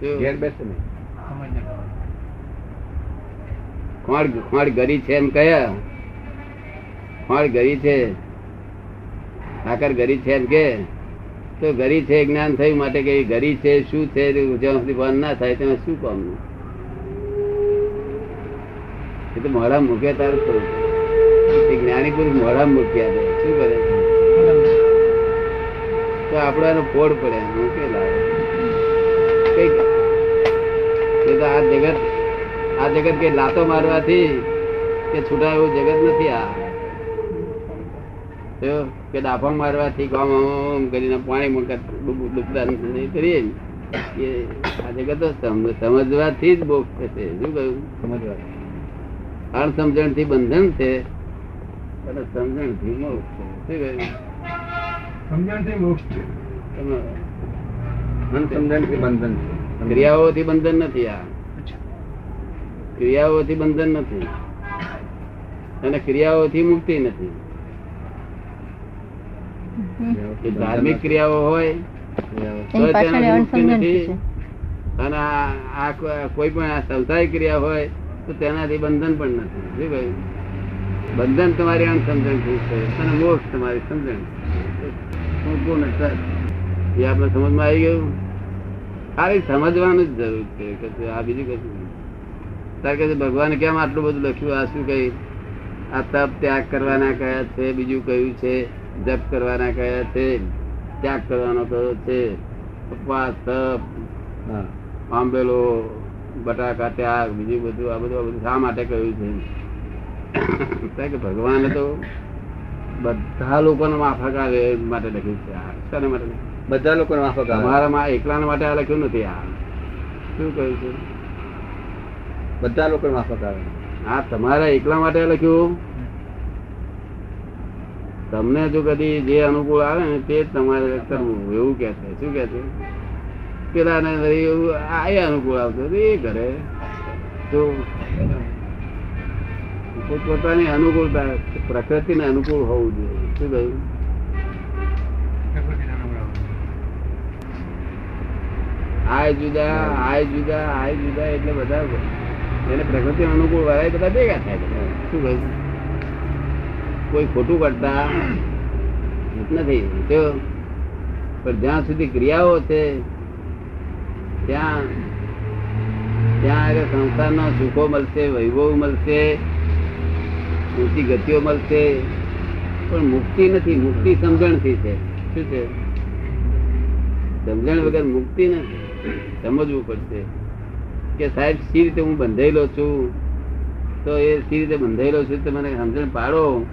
ઘેર બેસે નહીં. ખોણ ખોણ ગરી છે એમ કયા ખોણ ગરી છે. સાકર ગરી છે એમ કે તો ગરી છે જ્ઞાન થયું માટે કે ગરી છે શું છે જ્યાં સુધી ભાન ના થાય તેમાં શું કામનું એ તો મોડા મૂકે તારું થયું જ્ઞાની પુરુષ મોડા મૂક્યા છે. શું કરે તો આપણાનો એનો ફોડ પડે. મૂકે તો આ જગત આ જગત કે લાતો મારવાથી કે છૂટા એવું જગત નથી આ કે ડાફા મારવાથી ગામ કરીને પાણી મૂકે ડૂબતા નહીં કરીએ કે આ જગત સમજવાથી જ બોગ થશે શું કહ્યું સમજવા અણસમજણથી બંધન છે અને સમજણથી મોક્ષ છે શું કહ્યું સમજણથી મોક્ષ છે અનસમજણથી બંધન છે. ક્રિયાઓથી બંધન નથી આ. ક્રિયાઓથી બંધન નથી. અને ક્રિયાઓથી મુક્તિ નથી. ધાર્મિક ક્રિયાઓ હોય અને આ કોઈ પણ સંસારી ક્રિયા હોય તો તેનાથી બંધન પણ નથી. શું બંધન તમારી અણસમજણથી છે અને મોક્ષ તમારી સમજણ હું પૂર્ણ સત. એ આપણે સમજમાં આવી ગયું? ખાલી સમજવાનું જ જરૂર છે કે આ બીજું કશું નહીં. કે ભગવાને કેમ આટલું બધું લખ્યું? આ શું કઈ આ તપ ત્યાગ કરવાના કયા છે? બીજું કયું છે? જપ કરવાના કયા છે? ત્યાગ કરવાનો કયો છે? ઉપવાસ તપ આંબેલો બટાકા ત્યાગ બીજું બધું આ બધું બધું શા માટે કહ્યું છે? કે ભગવાને તો બધા લોકોનો માફક આવે એ માટે લખ્યું છે. આ શાના માટે? બધા લોકો માફક અમારામાં એકલાના માટે આ લખ્યું નથી આ. શું કહ્યું છે? બધા લોકો માફક આવે આ તમારા એકલા માટે લખ્યું? તમને જો કદી જે અનુકૂળ આવે ને તે જ તમારે કરવું. એવું કે છે. શું કે છે? પેલા ને એવું આ અનુકૂળ આવતું એ કરે તો પોતપોતાની અનુકૂળતા પ્રકૃતિને અનુકૂળ હોવું જોઈએ. શું કહ્યું? આય જુદા આય જુદા આય જુદા એટલે બધા એને પ્રકૃતિ અનુકૂળ વાળા બધા ભેગા થાય બધા. શું કહ્યું કોઈ ખોટું કરતા નથી. જો પણ જ્યાં સુધી ક્રિયાઓ છે ત્યાં ત્યાં આગળ સંસારના સુખો મળશે વૈભવ મળશે ઊંચી ગતિઓ મળશે. પણ મુક્તિ નથી મુક્તિ સમજણથી છે. શું છે? સમજણ વગર મુક્તિ નથી. સમજવું પડશે કે સાહેબ સી રીતે હું બંધાયેલો છું? તો એ સી રીતે બંધાયેલો છું તો મને સમજણ પાડો.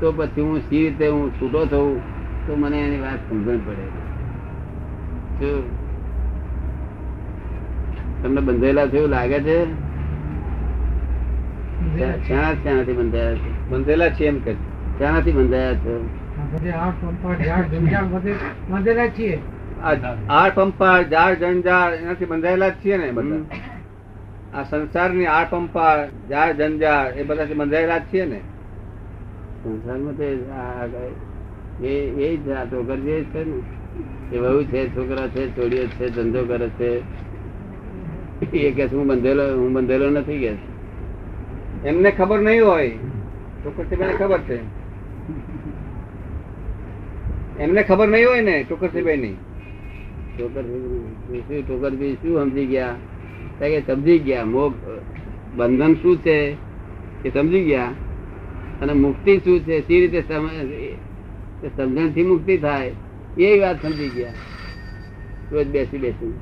તો પછી હું સી રીતે હું છૂટો થઉં તો મને એની વાત સમજણ પડે. તમને બંધાયેલા છે એવું લાગે છે? શેના શેનાથી બંધાયા છે? બંધેલા છે એમ કે શેનાથી બંધાયા છો? બાંધેલા છીએ. આ પંપાર જાર જંજાળ એનાથી બંધાયેલા જ છીએ ને બધા. આ સંસારની આર પંપાર ઝાડ જંજાર એ બધાથી બંધાયેલા જ છીએ ને. સંસારમાં તો એ એ જ ટોકર જે છે ને એ વહુ છે છોકરા છે ચોડીઓ છે ધંધો કરે છે. એ કે હું બંધેલો હું બંધેલો નથી કે. એમને ખબર નહીં હોય ટોકરસીભાઈને ખબર છે. એમને ખબર નહીં હોય ને ટોકર સાહેબ ટોકર બી શું? સમજી ગયા? કે સમજી ગયા. મોગ બંધન શું છે? એ સમજી ગયા. અને મુક્તિ શું છે? તે રીતે સમજણથી મુક્તિ થાય? એ વાત સમજી ગયા. રોજ બેસી બેસી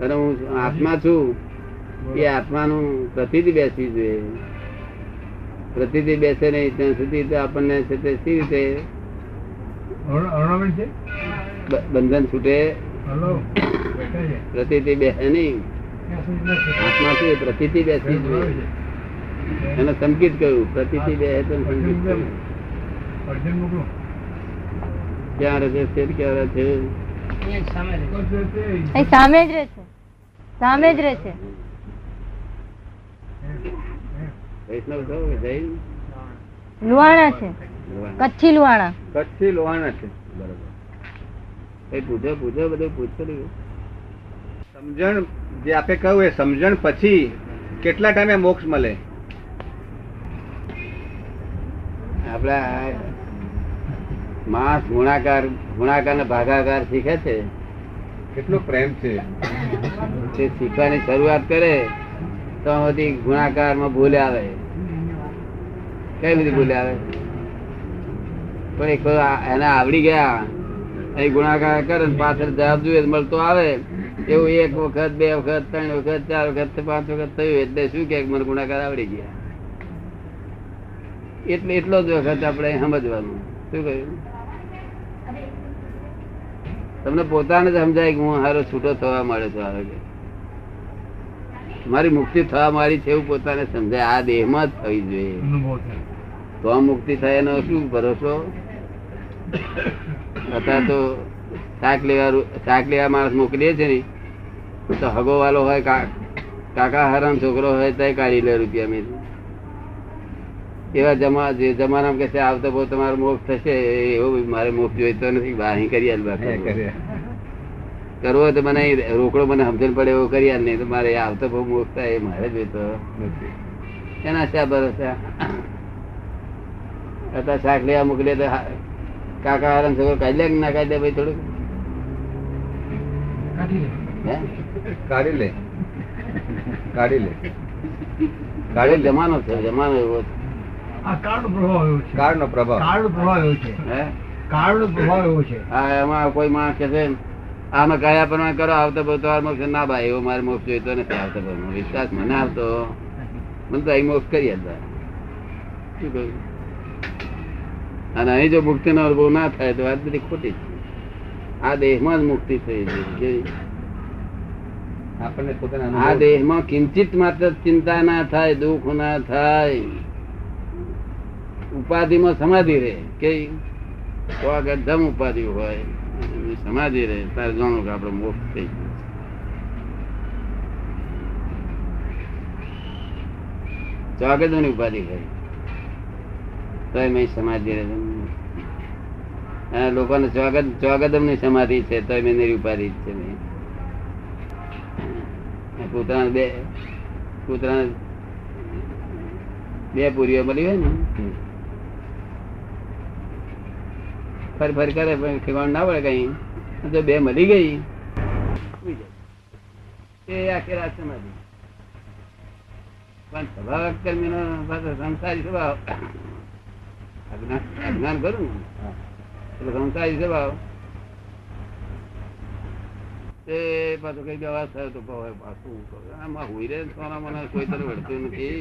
અને હું આત્મા છું. એ આત્માનું પ્રતિથી બેસવી જોઈએ. પ્રતિથી બેસે નહીં, ત્યાં સુધી તો આપણને છે તે સી રીતે અરુણ- અરુણાબેન છે બ- બંધન છૂટે. છે. પ્રતિથી બેસે નહીં. આત્મા શું એ પ્રતિથી જોઈએ એને સંકેત કહ્યું પ્રતિથી બેસે તો સંકેત કહ્યું ક્યાં રહે છે ક્યાં રહે છે? સામે જ રહે છે. સામે જ રહે છે. વૈષ્ણવ છો જૈન? લુહાણા છે? કચ્છી લુહાણા. કચ્છી લુહાણા છે. બરોબર. એ પૂછો પૂછો બધું પૂછતો. સમજણ જે આપે કહ્યું એ સમજણ પછી કેટલા ટાઈમે મોક્ષ મળે? આપડા માસ ગુણાકાર ગુણાકાર ને ભાગાકાર શીખે છે. કેટલો પ્રેમ છે. તે શીખવાની શરૂઆત કરે તો બધી ગુણાકારમાં ભૂલ આવે. કઈ બધી ભૂલ આવે? પણ એક એને આવડી ગયા. એ ગુણાકાર કરે પાછળ જવાબ જોઈએ મળતો આવે. એવું એક વખત, બે વખત, ત્રણ વખત, ચાર વખત, પાંચ વખત થયું એટલે શું કે મને ગુણાકાર આવડી ગયા. એટલે એટલો જ વખત આપણે સમજવાનું. શું કહ્યું? તમને પોતાને જ સમજાય કે હું હારો છૂટો થવા મળે છું હારો મારી મુક્તિ થવા મારી છે એવું પોતાને સમજાય. આ દેહમાં જ થવી જોઈએ. તો મુક્તિ થાય એનો શું ભરોસો? અત્યારે તો શાક લેવા શાક લેવા માણસ મોકલીએ છે ને તો હગો વાલો હોય કાકા હારામ છોકરો હોય તો કાઢી લે રૂપિયા મેં. એવા જમા જે જમાનામાં કે છે આવતો બહુ તમારો મોક્ષ થશે એવું મારે મોક્ષ જોઈતો નથી બહાર કરી કરવો તો મને રોકડો મને સમજણ પડે એવો કરી નહીં. તો મારે આવતો બહુ મોક્ષ થાય એ મારે જોઈતો નથી. એના શા ભરોસા? અત્યારે શાક લેવા મોકલીએ તો કાકા આરામ છોકરો કાઢી લે ના કાઢી દે ભાઈ થોડુંક? કાઢી લે. કાઢી લે. કાઢી લે. લે. જમાનો છે જમાનો એવો છે. પ્રભાવ એવો છે. પ્રભાવ. પ્રભાવ એવો છે. હે? કાળનો પ્રભાવ એવો છે. હા એમાં કોઈ માણસ કે છે આમાં કયા પ્રમાણે કરો આવતો તમારો મોક્ષ. ના ભાઈ એવો મારે મોક્ષ જોઈતો નથી આવતો વિશ્વાસ મને આવતો. મને તો અહીં મોક્ષ કરી હતા શું કહ્યું? અને અહીં જો મુક્તિ નો અનુભવ ના થાય તો વાત બધી ખોટી છે. આ દેહમાં જ મુક્તિ થઈ છે આપણને પોતાના આ દેહમાં કિંચિત માત્ર ચિંતા ના થાય દુઃખ ના થાય. ઉપાધિમાં સમાધિ રહે કે તો આગળ ધમ ઉપાધિ હોય સમાધિ રહે. તારે જાણો કે આપણો મોક્ષ થઈ ગયો ચોગદની ઉપાધિ હોય તો રહે લોકોને સ્વાગત ચોગદમની સમાધિ છે તો એમ એની ઉપાધિ છે કૂતરા બે કૂતરા બે પૂરીઓ મળી હોય ને. ફરી ફરી કરે, પણ ઠેકાણ ના પડે કઈ. જો બે મળી ગઈ. એ આખી રાત સમાધિ. પણ સ્વભાવ કર્મી નો સંસારી સ્વભાવ. અજ્ઞાન કરું. એટલે સંસારી સ્વભાવ તે પાછું કઈ વ્યવહાર થયો તો પાછું આમાં હુઈ રે સોના મને કોઈ તને વળતું નથી.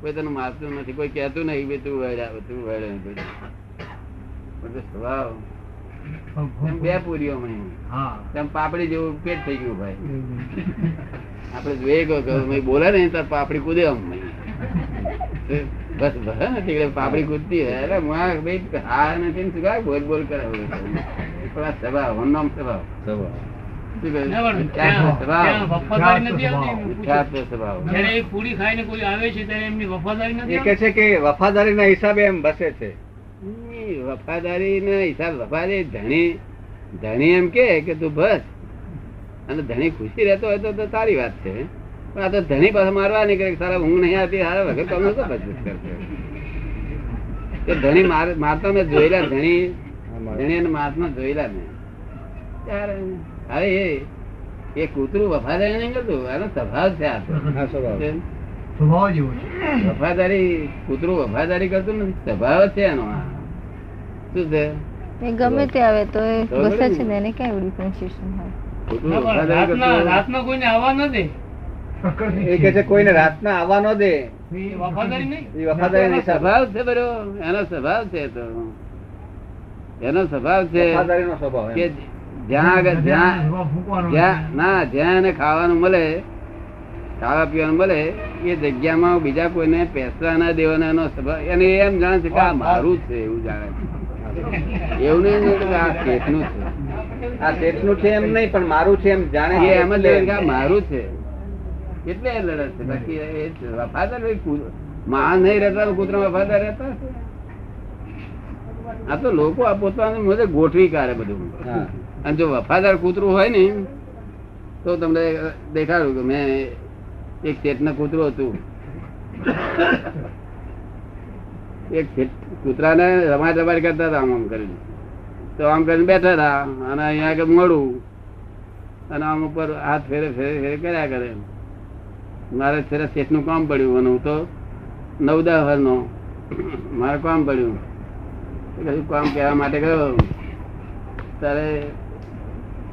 કોઈ તને મારતું નથી. કોઈ કહેતું નહીં કે તું વળ્યા તું વેડે નહીં કોઈ સ્વભાવ બે પૂરીઓ તેમ પાપડી જેવું પેટ થઈ ગયું ભાઈ. આપડે જોઈએ ભાઈ બોલે ને તાર પાપડી કુદે આમ બસ બસ પાપડી કૂદતી એટલે ભાઈ હા નથી ને શું કાંઈ બોલ બોલ કરે આ સ્વભાવ હમણાં સ્વભાવ. ના, ક્યાં વફાદારી નથી આવતી. મિથ્યાત્વ સ્વભાવ. જ્યારે એ પૂરી ખાઈને કોઈ આવે છે ત્યારે એમની વફાદારી નથી એ કે છે કે વફાદારીના હિસાબે એમ બસે છે. વફાદારી ના હિસાબ વફાદારી ધણી ધણી એમ કે કે તું બસ. અને ધણી ખુશી રહેતો હોય તો તો સારી વાત છે. પણ આ તો ધણી પાસે મારવા નીકળે સારા ઊંઘ નહીં આપી સારા વગર તમે શું બચત કરશે? તો ધણી મારતા મેં જોયેલા ધણી ધણી અને મહાત્મા જોયેલા મેં. ત્યારે? હવે એ એ કૂતરું વફાદારી નહીં કરતું એનો સ્વભાવ છે આ સ્વભાવ જેવો છે. વફાદારી કૂતરું વફાદારી કરતું નથી સ્વભાવ છે એનો આ. શું છે? એ ગમે તે આવે તો એ ગુસ્સે ને? છે ને એને ક્યાં એવડી કન્ફ્યુઝન હોય? રાતના કોઈને આવવા ન દે. એ કે છે કોઈને રાતના આવવા ન દે. વફાદારી નહીં? વફાદારી સ્વભાવ છે બરો એનો સ્વભાવ છે તો. એનો સ્વભાવ છે વફાદારીનો સ્વભાવ કે જ્યાં જ્યાં ના જ્યાં એને ખાવાનું મળે ખાવા પીવાનું મળે એ જગ્યામાં બીજા કોઈને પેસવા ના દેવાનો એનો સ્વભાવ. એને એમ જાણે છે કે આ મારું છે એવું જાણે છે. એવું નહીં કે આ શેઠનું છે. આ શેઠનું છે એમ નહીં પણ મારું છે એમ જાણે એમ જ મારું છે. એટલે એ લડે છે. બાકી એ વફાદાર ભાઈ નહીં રહેતા કૂતરા વફાદાર રહેતા? આ તો લોકો આ પોતાની મજે ગોઠવી કાઢે બધું. અને જો વફાદાર કૂતરું હોય ને તો તમને દેખાડું કે મેં એક શેઠના કૂતરું હતું. એક કૂતરાને રમાડ રમાડ કરતા હતા આમ આમ કરીને. તો આમ કરીને બેઠા હતા અને અહીંયા આગળ મળું. અને આમ ઉપર હાથ ફેરે ફેરે ફેરે કર્યા કરે મારે સરસ શેઠનું કામ પડ્યું અને હું તો નવ દસ મારે કામ પડ્યું. કશું કામ કહેવા માટે ગયો? ત્યારે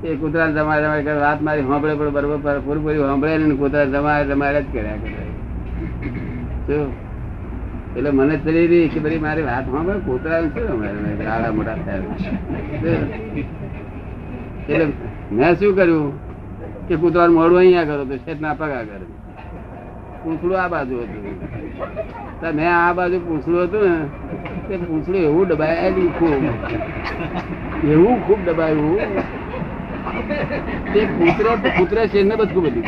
એ કૂતરા જમાડે જમાડે કરે વાત મારી સાંભળે, પણ બરોબર પર- પૂરું પૂરું સાંભળે ને કૂતરા જમાડે જમાડે જ કર્યા કરે. શું? એટલે મને ચડી રહી કે ભાઈ મારી વાત સાંભળે કૂતરા શું આડા મોટા થયા? એટલે મેં શું કર્યું? કે કૂતરા મોડું અહીંયા કરો તો શેઠ ના પગા કરે. પૂંછડું આ બાજુ હતું. મેં આ બાજુ પૂંછડું હતું ને, તે પૂંછડું એવું દબાયેલું ખૂબ. એવું ખૂબ દબાયું. તે કૂતરો, કૂતરા છે ને બધું બધું.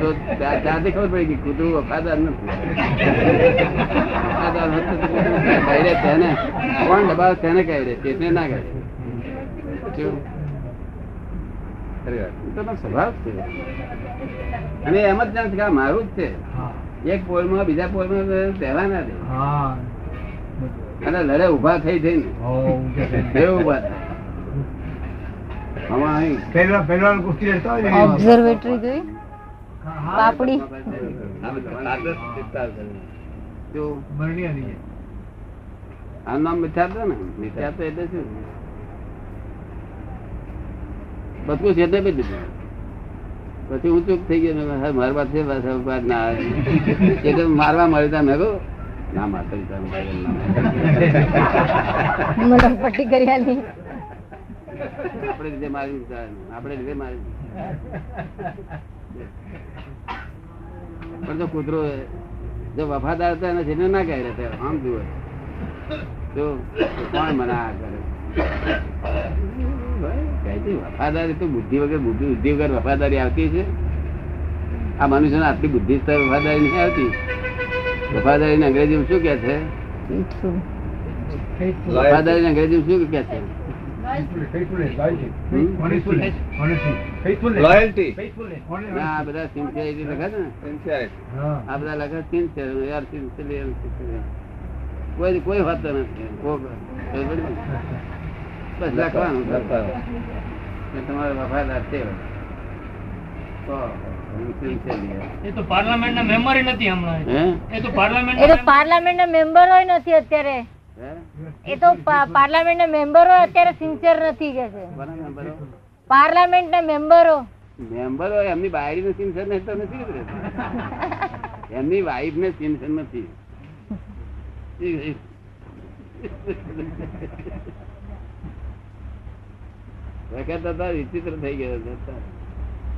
તો ત્યાંથી ખબર પડી કે કૂતરું વફાદાર નથી. વફાદાર નથી કહી દે તેને કોણ દબાવ તેને કહી દે તેને ના કહે શું? ખરી વાત. એ તો એનો સ્વભાવ છે. અને એમ જ જાણે કે આ મારું જ છે. એક પોલમાં બીજા પોલમાં રહેવા ના દે. અને લડે ઊભા થઈ થઈ ને? ઊભા થાય ઓબ્ઝર્વેટરી પાપડી? નામ ને? મિથ્યા તો એટલે શું? બધું છે તે બી પછી હું ચૂપ થઈ ગયો મારા પાસે ના આવે. એ તો મારવા મળ્યું તા. મેં કહું ના મારતો ભાઈ ના મારે." પટ્ટી કરી આપણે લીધે મારી આપણે લીધે મારી પણ જો કૂતરો જો વફાદાર હતા એને જેને ના કહે રહ્યા આમ જુએ તો કોણ મને આ કરે? કઈથી વફાદારી તો બુદ્ધિ વગર બુદ્ધિ બુદ્ધિ વગર વફાદારી આવતી છે? આ મનુષ્યને આટલી બુદ્ધિ સ્તર વફાદારી નહીં આવતી? વફાદારી અંગ્રેજી શું કે છે? વફાદારી અંગ્રેજી શું કે છે? ના, આ બધા સિન્સિયરિટી લખે છે આ બધા લખે સિન્સિયર યાર સિન્સિયર કોઈ કોઈ હોતો નથી? બસ લખવાનું. કે તમારો વફાદાર છે તો હું એ તો પાર્લામેન્ટ મેમ્બર નથી હમણાં. એ તો પાર્લામેન્ટ એ તો પાર્લામેન્ટ ના મેમ્બર હોય નથી અત્યારે. એ તો પાર્લામેન્ટ ના મેમ્બર અત્યારે સિન્સિયર નથી કે છે. કોના મેમ્બરો ના મેમ્બરો મેમ્બરો એમની બાયડી ને સિન્સર નહીં તો નથી એમની વાઈફ ને સિન્સર નથી વખત હતા વિચિત્ર થઈ ગયા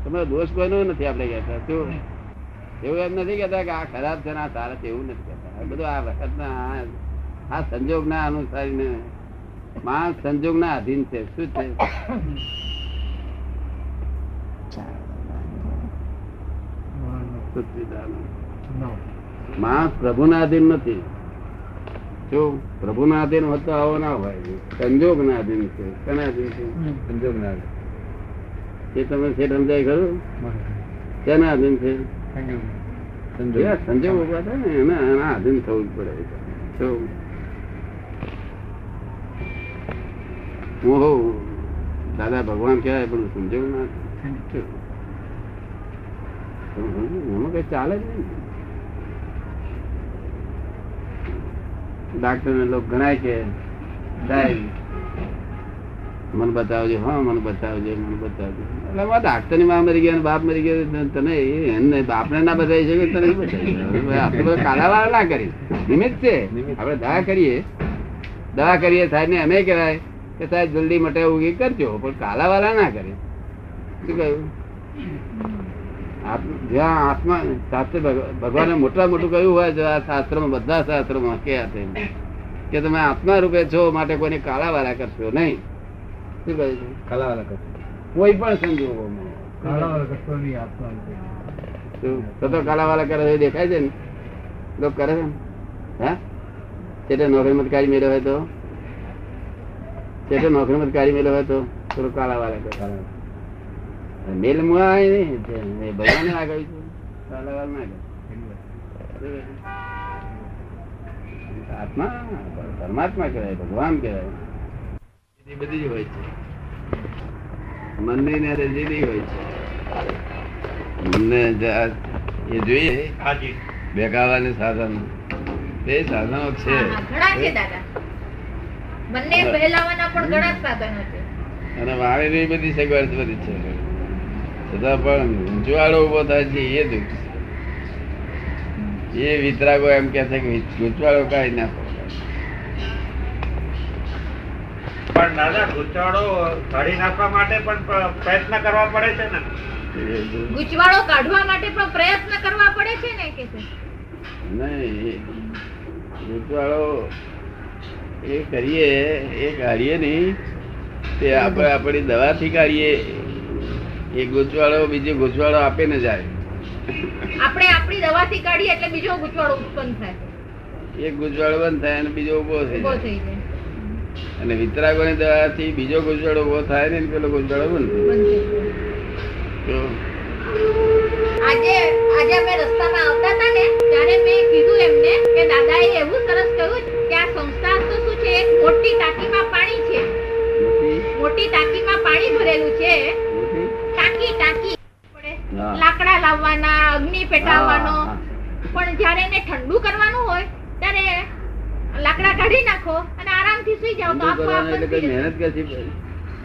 તમારો દોષ કોઈનો નથી આપણે કહેતા શું? એવું એમ નથી કહેતા કે આ ખરાબ છે ને આ સારા છે એવું નથી કહેતા. બધું આ વખત આ સંજોગ ના અનુસારીને માણસ સંજોગ ના અધીન છે શું છે. માણસ પ્રભુના અધીન નથી. જો પ્રભુના અધીન હોત તો આવો ના હોય. સંજોગ ના અધીન છે. કના અધીન છે? સંજોગ ના એ તમે શેઠ સમજાય ખરું? કેના અધીન છે? સંજોગ. ઊભા થાય ને એના એના અધીન થવું પડે. જો. મોહ દાદા ભગવાન કહેવાય પણ સંજોગ. ના. એમાં કઈ ચાલે જ નહીં. ડાક્ટર ને લોકો ગણાય કે મને બતાવજો હા મને બતાવજો મને બતાવજો. એટલે ડાક્ટરની માં મરી ગયા ને બાપ મરી ગયો તને એને બાપ ને ના બતાવી શકે તને આપડે બતાવી આપણે બધા કાલાવાળા ના કરી નિમિત્ત છે. આપણે દવા કરીએ. દવા કરીએ સાહેબ ને અમે કહેવાય કે સાહેબ જલ્દી મટે એવું કરજો પણ કાલાવાળા ના કરે. શું કહ્યું? જ્યાં આત્મા શાસ્ત્ર ભગવાને મોટા મોટું કહ્યું હોય જો આ શાસ્ત્રમાં બધા શાસ્ત્રોમાં કે છે કે તમે આત્મા રૂપે છો માટે કોઈને કાળાવાળા કરશો નહીં. શું કહે છે? કલાવાલા કરશો કોઈ પણ સંજોગોમાં. કાળા તો તો કાલાવાળા કરે છે એ દેખાય છે ને? લોક કરે છે ને? હા? ચેટે નોકરી મત કાઢી મેળવ્યો હોય તો? ચેટે નોકરી મત કાઢી મેળવ્યો હોય તો? થોડો કાળા વાળા કરે. મેલ ભગવાને ના કહ્યું. આત્મા પરમાત્મા કહેવાય ભગવાન કહેવાય. બધી હોય છે. મનની ને રજેલી હોય છે. મને એ જોઈએ. હાજી. બેગાવાની સાધન. તે સાધનો છે. અને વાણીની બધી સગવડ બધી છે. છતાં પણ ગૂંચવાડો ઊભો થાય છે એ દુઃખ એ વિતરાગો એમ કે છે કે ગૂંચવાડો કાઢી નાખો પણ દાદા ગુચાળો કાઢી નાખવા માટે પણ પ્રયત્ન કરવા પડે છે ને? કાઢવા માટે પણ પ્રયત્ન કરવા પડે છે ને કે નહીં ગૂંચવાડો એ કરીએ એ કાઢીએ નહીં. તે આપણે આપણી દવાથી કાઢીએ એ ગૂંચવાડો બીજો ગૂંચવાડો આપે ને જાય. આપણે આપણી દવાથી કાઢીએ એટલે બીજો ગૂંચવાડો ઉત્પન્ન થાય. એક ગૂંચવાડો બંધ થાય અને બીજો ઊભો થઈ જાય. અને વિતરાગો ની દવાથી બીજો ગૂંચવાડો ઊભો થાય ને પેલો ગૂંચવાડો બંધ આજે આજે અમે રસ્તામાં આવતા હતા ને ત્યારે મેં કીધું એમને કે દાદાએ એવું સરસ કહ્યું કે આ સંસ્થા તો શું છે? એક મોટી ટાંકીમાં પાણી છે. મોટી ટાંકીમાં પાણી ભરેલું છે. ટાંકી ટાંકી. લાકડા લાવવાના અગ્નિ પેટાવવાનો પણ જ્યારે એને ઠંડુ કરવાનું હોય ત્યારે લાકડા કાઢી નાખો અને આરામથી સુઈ જાઓ તો આપો મહેનત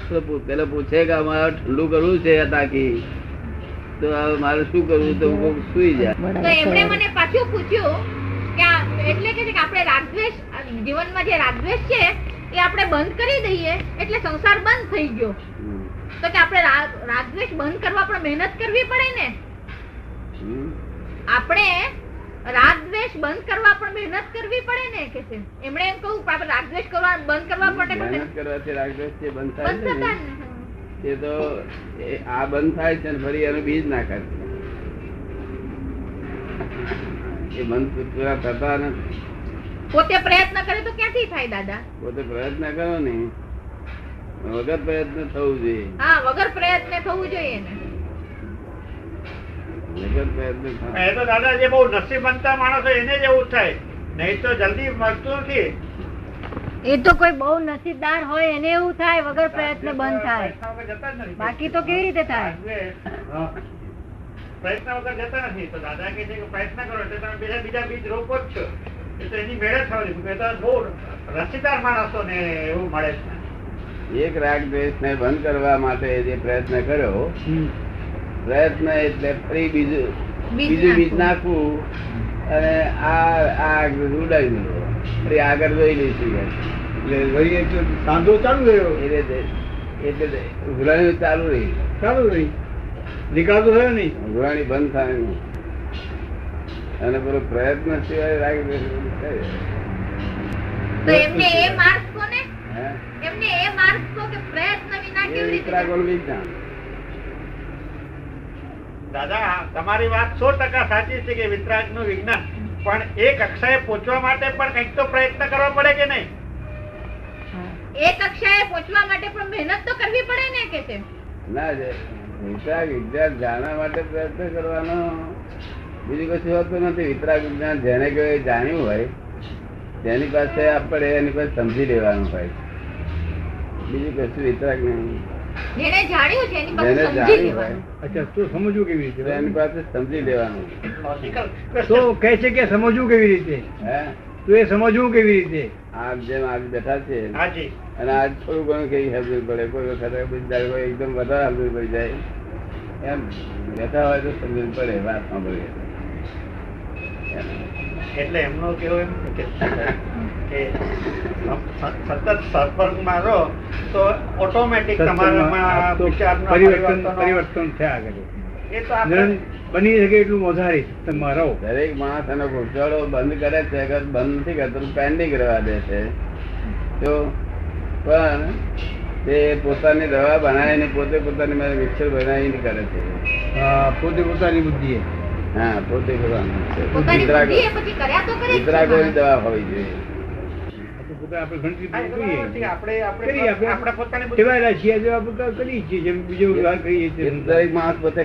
તો પેલો પૂછે કે અમારે ઠંડુ કરવું છે ટાંકી? તો હવે મારે શું કરવું? તો હું સુઈ જાય. તો એમણે મને પાછું પૂછ્યું કે એટલે કે આપણે રાગદ્વેષ આ જીવનમાં જે રાગદ્વેષ છે એ આપણે બંધ કરી દઈએ એટલે સંસાર બંધ થઈ ગયો. તો કે આપણે રાગદ્વેષ બંધ કરવા પણ મહેનત કરવી પડે ને? આપણે રાગદ્વેષ બંધ કરવા પણ મહેનત કરવી પડે ને કે છે? એમણે એમ કહું કે આપણે રાગદ્વેષ કરવા બંધ કરવા માટે મહેનત કરવા કરવાથી રાગદ્વેષ જે બંધ થાય છે ને તે તો આ બંધ થાય છે ને ફરી એનું બીજ નાખે છે એ બંધ પૂરા થતા નથી. પોતે પ્રયત્ન કરે તો ક્યાંથી થાય દાદા? પોતે પ્રયત્ન કરો ને. વગર પ્રયત્ન થવું જોઈએ. હા વગર પ્રયત્ન થવું જોઈએ ને. વગર પ્રયત્ન એ તો દાદા જે બહુ નસીબવંતા માણસો એને જ એવું થાય. નહીં તો જલ્દી મળતું નથી. એ તો કોઈ બહુ નસીબદાર હોય એને એવું થાય વગર પ્રયત્ન બંધ થાય. જતા નથી. બાકી તો કેવી રીતે થાય? પ્રયત્ન વગર જતા નથી. તો દાદા કહે છે કે પ્રયત્ન કરો એટલે તમે બીજા બીજા બીજ રોપો જ છો. એની મેળે થવાની. બહુ રસીદાર માણસોને એવું મળે છે. એક રાગ દ્વેષ ને બંધ કરવા માટે જે પ્રયત્ન કર્યો પ્રયત્ન એટલે ફરી બીજું બીજું બીજ નાખવું. અને આ આ ઉડાવી દીધો ફરી આગળ જોઈ લઈશું એટલે વળી એક સાંધો ચાલુ રહ્યો એ રીતે એટલે ઉઘરાણી ચાલુ રહી. ચાલુ રહી. નીકળતો થયો નહીં. ઉઘરાણી બંધ થાય નહીં. અને પેલો પ્રયત્ન સિવાય રાગ દ્વેષ તો એમને એ માર્ગ કોને હે? એમને એ માર્ગ તો કે પ્રયત્ન વિના કેવી રીતે વિતરાગોનું વિજ્ઞાન. દાદા તમારી વાત સો ટકા સાચી છે કે વિતરાગનું વિજ્ઞાન. પણ એ કક્ષાએ પહોંચવા માટે પણ કંઈક તો પ્રયત્ન કરવા પડે કે નહીં? એ કક્ષાએ પહોંચવા માટે પણ મહેનત તો કરવી પડે ને કે છે ના જે વિતરાગ વિજ્ઞાન જાણવા માટે પ્રયત્ન કરવાનો બીજું કશું હોતું નથી. વિતરાગ વિજ્ઞાન જેને કોઈ જાણ્યું હોય તેની પાસે આપણે એની પાસે સમજી લેવાનું હોય. બીજું કશું વિતરાગ નહીં. જેને જાણ્યું છે એની પાસે જેને સમજી જાણ્યું લેવાનું. અચ્છા તો સમજવું કેવી રીતે? એની પાસે સમજી લેવાનું. તો કહે છે કે સમજવું કેવી રીતે? હે? તો એ સમજવું કેવી રીતે? આમ જેમ આજ બેઠા છે. અને આજ થોડું ઘણું કઈ સમજવું પડે. કોઈ વખત એકદમ વધારે સમજવું પડી જાય. એમ બેઠા હોય તો સમજવું પડે વાત સાંભળીએ. એટલે એમનો કેવો એમ કે કે સતત સંપર્કમાં રહો તો ઓટોમેટિક તમારામાં પરિવર્તન પરિવર્તન થયા કરે એ તો બની શકે એટલું વધારે તમે રહો. દરેક માણસ એનો ઘૂંટવાડો બંધ કરે છે અગર બંધ નથી કરતો પેન્ડિંગ રહેવા દે છે. તો પણ તે પોતાની દવા બનાવીને પોતે પોતાની મારે મિક્સર બનાવીને કરે છે. પોતે પોતાની બુદ્ધિએ. હા પોતે કરવાનું. દવા હોવી જોઈએ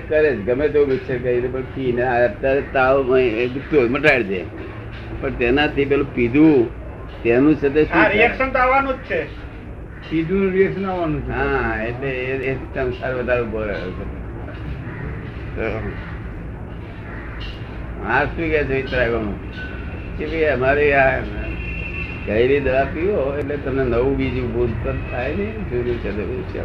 કરે ગમે તેવું મિક્સર કરી દે પણ અત્યારે તાવ મટાડી દે પણ તેનાથી પેલું પીધું તેનું છે તે થાય? રિએક્શન તો આવવાનું જ છે સીધું રિએક્શન આવવાનું છે હા એટલે એ એ સંસાર વધારે ઊભો રહ્યો છે આ શું કે છે વિતરાગોનું? કે ભાઈ અમારે આ કહેલી દવા પીવો એટલે તમને નવું બીજું બોધ ઉત્પન્ન થાય ને જૂનું એવું છે.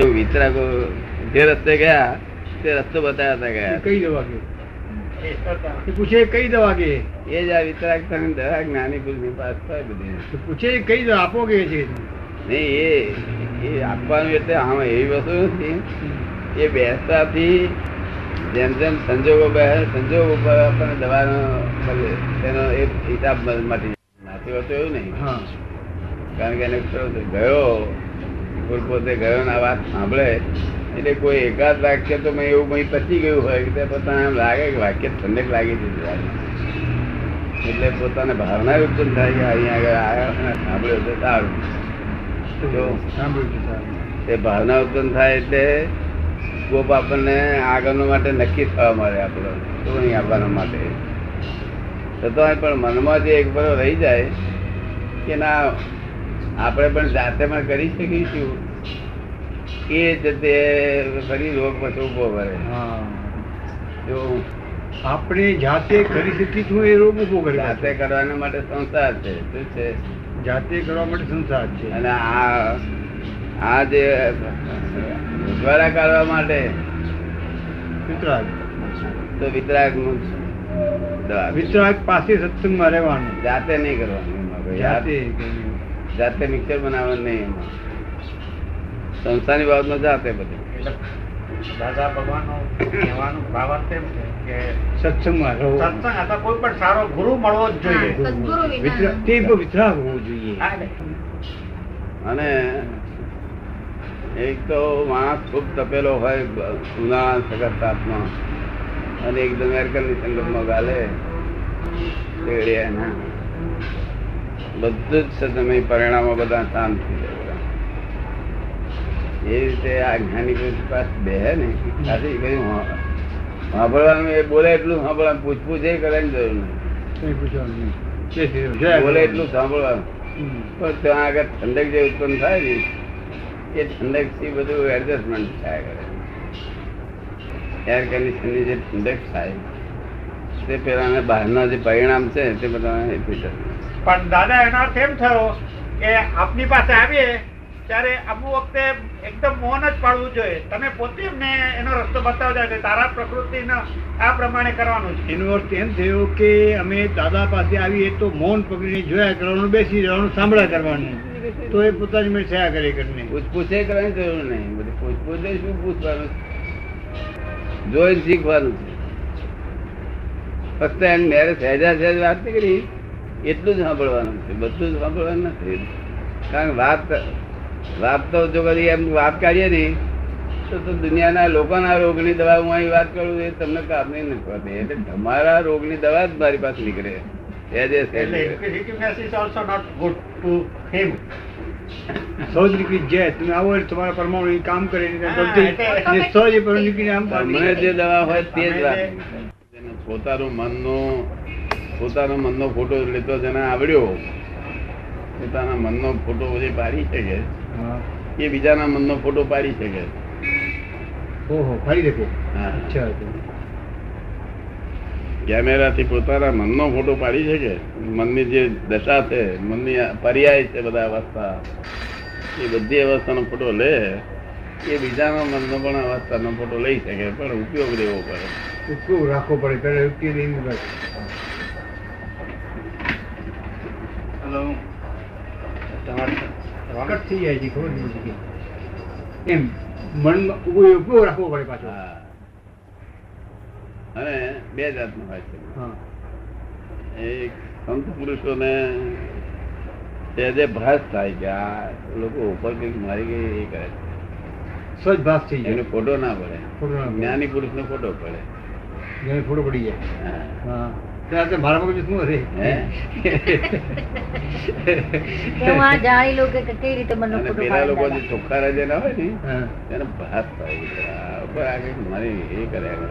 એવું વિતરાગો જે રસ્તે ગયા તે રસ્તો બતાવતા ગયા. કઈ દવા કે? પૂછે કઈ દવા કે? એ જ આ વિતરાગ તમે દવા જ્ઞાની પુરુષની પાસ થાય બધી. પૂછે કઈ દવા આપો કે છે? નહીં એ એ આપવાનું એટલે હા એવી વસ્તુ નથી. એ બેસવાથી જેમ જેમ સંજોગો બે સંજોગો પર આપણને દવાનો તેનો એક હિસાબ માટે. નથી હોતું એવું નહીં હા કારણ કે એને ગયો પોતે ગયો ને આ વાત સાંભળે એટલે કોઈ એકાદ વાક્ય તો મેં એવું મેં પચી ગયું હોય કે પોતાને એમ લાગે કે વાક્ય ઠંડક લાગી દીધી. એટલે પોતાને ભાવના ઉત્પન્ન થાય કે અહીંયા આગળ આવ્યા સાંભળ્યું તો સારું તે ભાવના ઉત્પન્ન થાય એટલે સ્કોપ આપણને આગળનો માટે નક્કી થવા મળે આપણો શું નહીં આપવાના માટે. છતાંય પણ મનમાં જે એક બરો રહી જાય કે ના આપણે પણ જાતે પણ કરી શકીશું. એ જ તે ફરી રોગ પછી ઊભો કરે. આપણે જાતે કરી શકીશું એ રોગ ઊભો કરે જાતે કરવાના માટે સંસાર છે શું છે? જાતે કરવા માટે સંસાર છે. અને આ આ જે દ્વારા કાઢવા માટે? વિતરાગ. તો વિતરાગનું વિતરાગ પાસે સત્સંગમાં રહેવાનું. જાતે નહીં કરવાનું જાતે જાતે મિક્સર બનાવવાનું નહીં સંસ્થાની બાબતમાં જાતે બધું. દાદા ભગવાન કહેવાનું એમ છે કે સત્સંગમાં રહો સત્સંગ અથવા કોઈ પણ સારો ગુરુ મળવો જ જોઈએ. હા, સદગુરુ વિના તે વિતરાગ હોવો જોઈએ. અને એક તો માણસ ખૂબ તપેલો હોય બ- ઉનાળા સખત તાપમાં અને એકદમ એર કન્ડિશન રૂમમાં ગાલે શેરડિયાના. બધું જ છે પરિણામો બધા શાંત થઈ જાય એ રીતે આ જ્ઞાની પાસ પાસે બેહે ને ખાલી કઈ સાંભળવાનું એ બોલે એટલું સાંભળવાનું પૂછપૂછ એ કરવાની જરૂર નહીં. બોલે એટલું સાંભળવાનું. પણ ત્યાં આગળ ઠંડક જે ઉત્પન્ન થાય ને એ ઠંડકથી બધું એડજસ્ટમેન્ટ થયા કરે. એર કન્ડિશનની જે ઠંડક થાય તે પેલા બહારના જે પરિણામ છે તે બધા પણ દાદા એનો અર્થ એમ થયો કે આપની પાસે આવીએ ત્યારે અમુક વખતે એકદમ મૌન જ પાડવું જોઈએ. તમે પોતે એમને એનો રસ્તો બતાવજો કે તારા પ્રકૃતિનો આ પ્રમાણે કરવાનું છે. એનો અર્થ એમ થયો કે અમે દાદા પાસે આવીએ તો મૌન પકડીને જોયા કરવાનું બેસી રહેવાનું સાંભળ્યા કરવાનું. તો એ પોતાની મેં થયા કરે કરીને પૂછપૂછે કરવાની જરૂર નહીં. બધી પૂછપૂછે શું પૂછવાનું જોઈને શીખવાનું છે. ફક્ત એમ મેરે સહેજા સહેજ વાત નહીં કરી, એટલું જ સાંભળવાનું છે. બધું જ સાંભળવાનું નથી. કારણ કે વાત વાત તો જો કદી એમ વાત કાઢીએ ને તો તો દુનિયાના લોકોના રોગની દવા હું અહીં વાત કરું એ તમને કામની નથી હોતી એટલે તમારા રોગની દવા જ મારી પાસે નીકળે. સહેજે મન નીકળી જાય તમે આવો તમારા પરમાણુ કામ કરે ને પરમાણુ આમ જે દવા હોય તે જ તમે પોતાનું મનનો પોતાનો મનનો ફોટો લેતો જેને આવડ્યો પોતાના મનનો ફોટો જે પાડી શકે. એ બીજાના મનનો ફોટો પાડી શકે. ઓહો પાડી દેખો હા. અચ્છા. કેમેરાથી પોતાના મનનો ફોટો પાડી શકે મનની જે દશા છે મનની પર્યાય છે બધા અવસ્થા. એ બધી અવસ્થાનો ફોટો લે. એ બીજાનો મનનો પણ અવસ્થાનો ફોટો લઈ શકે પણ ઉપયોગ લેવો પડે. ઉપયોગ રાખવો પડે? પેલા યુક્તિ લઈને. હેલો તમારે કટ થઈ જાય છે ખબર નથી એમ મનમાં ઉપયોગ ઉપયોગ રાખવો પડે પાછો. હા. બે જાતનું હોય છે. એક સંત પુરુષોને સહેજે ભાસ થાય કે આ લોકો ઉપર કંઈક મારી ગઈ એ કરે છે. સહજ ભાસ થઈ જાય ફોટો ના પડે. ફોટો ના પડે. જ્ઞાની પુરુષ નો ફોટો પડે. જેને ફોટો પડી જાય. હા. હા. તો મારા મગજ શું હશે પેલા લોકો જે ચોખ્ખા હોય ને હા. એને ભાત થાય મારી એ કર્યા કરે.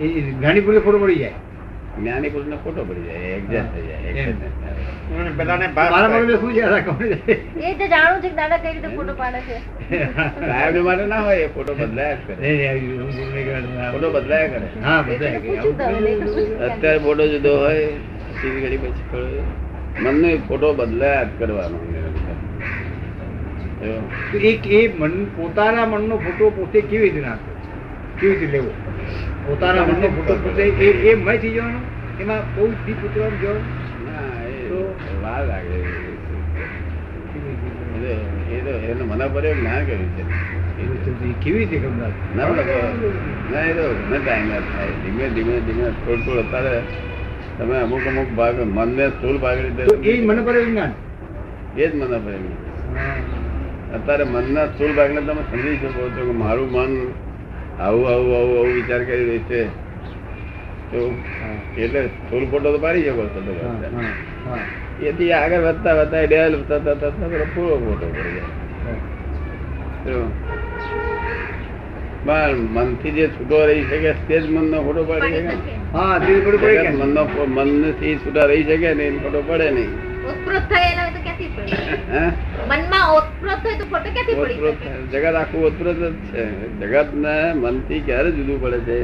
એ જ્ઞાની પુરુષ ફોટો પડી જાય. જ્ઞાની પુરુષ ખોટો પડી જાય એક્ઝેક્ટ થઈ જાય મારા. શું છે એ તો જાણું છે દાદા કઈ રીતે ફોટો પાડે છે. માટે ના હોય એ ફોટો બદલાયા કરે. ફોટો બદલાયા કરે. હા. અત્યારે ફોટો જુદો હોય સીધી ઘડી પછી. ફોટો બદલાયા જ કરવાનો. એક એ મન પોતાના મનનો ફોટો પોતે કેવી રીતે નાખવો કેવી રીતે લેવો? પોતાના મનનો ફોટો પોતે એ એ મય થઈ જવાનો? એમાં બહુ જો ના, એ તો- વાર લાગે. એ તો- એનું મના પર એમ ના કર્યું છે. કેવી રીતે ના ના એ તો ઘણો time થાય. ધીમે ધીમે ધીમે થોડું થોડું અત્યારે તમે અમુક અમુક ભાગ મનને સ્થૂળ ભાગ રીતે એ મને પર વિજ્ઞાન એ જ મના પર. અત્યારે મનના સ્થૂળ ભાગને તમે સમજી શકો છો કે મારું મન આવું આવું આવું આવું વિચાર કરી રહી છે. તો એટલે થોડું ફોટો તો પાડી શકો છો. એથી આગળ વધતા વધતા ડેવલપ થતા થતા પૂરો ફોટો પડી જાય. પણ મનથી જે છૂટો રહી શકે તે જ મનનો ફોટો પાડી શકે. હા મનનો મનથી છૂટા રહી શકે ને એનો ફોટો પડે નહીં. જગત આખું ઓતપ્રોત જ છે. જગત ને મનથી ક્યારે જુદું પડે છે?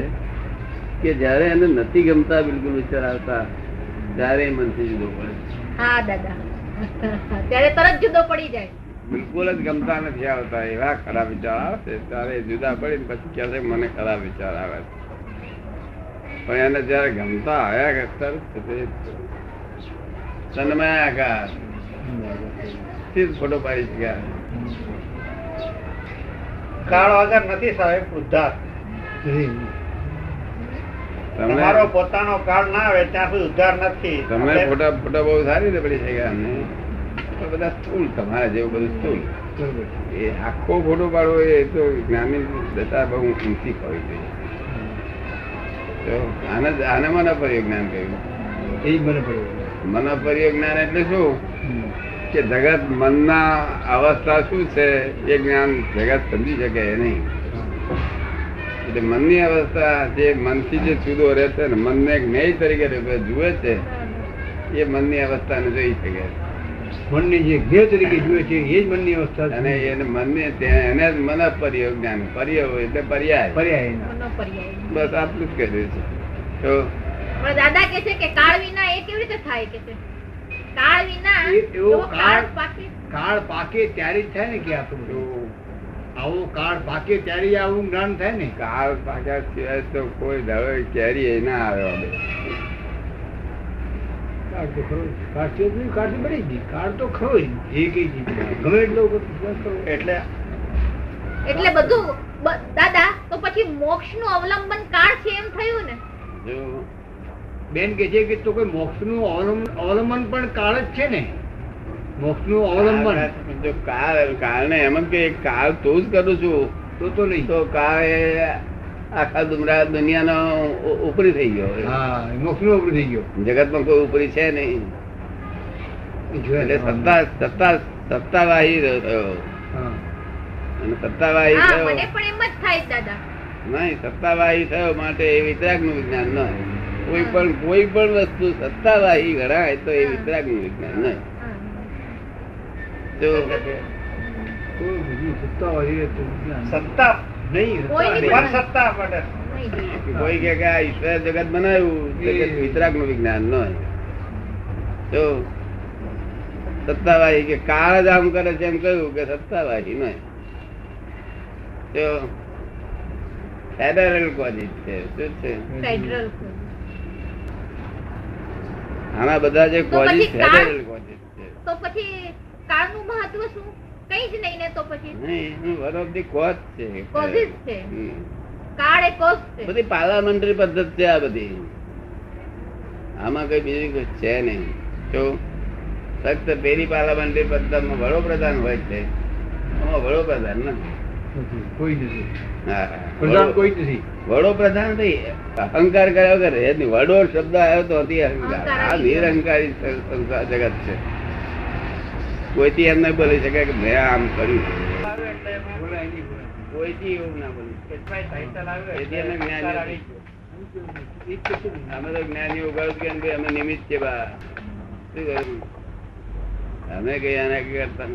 કે જયારે એને નથી ગમતા બિલકુલ વિચાર આવતા ત્યારે મનથી જુદો પડે હા દાદા. ત્યારે તરત જુદો પડી જાય. બિલકુલ જ ગમતા નથી આવતા. એવા ખરાબ વિચાર આવે છે. ત્યારે જુદા પડી પછી કહે મને ખરાબ વિચાર આવે પણ એને જયારે ગમતા આવ્યા કે તે તન્મયાકાર ફોટો પાડી શક્યા કાળ વગર નથી સાહેબ ઉદ્ધાર તમારો પોતાનો કાળ ના આવે ત્યાં સુધી ઉદ્ધાર નથી. તમે ફોટા ફોટા બહુ સારી રીતે પડી શક્યા અમને. બધા સ્થૂળ તમારા જેવું બધું સ્થૂળ. એ આખો ફોટો પાડવો એ તો જ્ઞાની દશા બહુ ઊંચી હોય છે તો આને આને મને પર્યો જ્ઞાન કહ્યું એ જ મને પડ્યું. મને પર્યો જ્ઞાન એટલે શું? કે જગત મનના અવસ્થા શું છે? એ જ્ઞાન જગત સમજી શકે એ નહીં. એટલે મનની અવસ્થા જે મનથી જે જુદો રહે છે ને મનને જ્ઞેય તરીકે જુએ છે એ મનની અવસ્થાને જોઈ શકે. મનની જે જ્ઞેય તરીકે જુએ છે એ જ મનની અવસ્થા અને એને મનને ત્યાં એને જ મન પર્યો જ્ઞાન. પર્યો એટલે પર્યાય. પર્યાય બસ આટલું જ કહે છે તો પણ દાદા કે છે કે કાળ વિના એ કેવી રીતે થાય કે છે? કાળ વિના એવો કાળ પાકે. કાળ પાકે ત્યારે જ થાય ને કે આ બધું. આવો કાળ પાકે ત્યારે આવું જ્ઞાન થાય ને? કાળ પાક્યા સિવાય તો કોઈ દવે કેરી ના આવે એટલો બધું દાદા તો પછી મોક્ષનું અવલંબન કાળ બેન કે છે કે તો કોઈ મોક્ષનું અવલંબન પણ કાળ જ છે ને? મોક્ષનું અવલંબન જો કાળ કાળને એમ જ કે કાળ તો જ કરું છું. તો તો નહીં. તો કાળ આખા દુમરા દુનિયાનો ઉપરી થઈ ગયો હા મોક્ષનું ઉપરી થઈ ગયો. જગતમાં કોઈ ઉપરી છે નહીં. એટલે સત્તા સત્તા સત્તાવાહી થયો અને સત્તાવાહી થયો. મને પણ એમ જ થાય દાદા. નહીં સત્તાવાહી થયો માટે એ વિતરાગનું વિજ્ઞાન ન કોઈ પણ કોઈ પણ વસ્તુ સત્તાવાહી ગણાય તો એ વિતરાગનું વિજ્ઞાન નહીં. કોઈ બીજી સત્તા હોય તો સત્તા નહીં સત્તા માટે કોઈ કે કે આ ઈશ્વર જગત બનાવ્યું તો વિતરાગનું વિજ્ઞાન ન તો સત્તાવાહી કે કાળ જ આમ કરે છે એમ કહ્યું કે સત્તાવાહી નહીં તો ફેડરલ કોલેજ છે શું છે? ફેડરલ આના બધા જે ફેડરલ કોલેજ છે. તો પછી કાળનું મહત્વ શું? કઈ જ નહીં ને તો પછી? નહીં વન ઓફ ધી કોઝ છે. Causes છે. કાળ એ કોષ છે. બધી પાર્લામેન્ટરી પદ્ધતિ છે આ બધી. આમાં કઈ બીજી કોઈ છે નહીં. તો ફક્ત પેરી પાર્લામેન્ટરી પદ્ધતિમાં વડોપ્રધાન હોય છે. વડોપ્રધાન નથી. કોઈ નથી. પ્રધાન કોઈ નહીં અહંકાર કર્યા વગર રહે નહીં. વડો શબ્દ આવ્યો તો અહંકાર. આ નિરહંકારી સંસાર જગત છે. કોઈથી એમ નહીં બોલી શકે કે મેં આમ કર્યું. કોઈથી એવું ના અમે તો જ્ઞાની ઉગાડું કે અમે નિમિત્ત છે બા. અમે કઈ આના કરતા.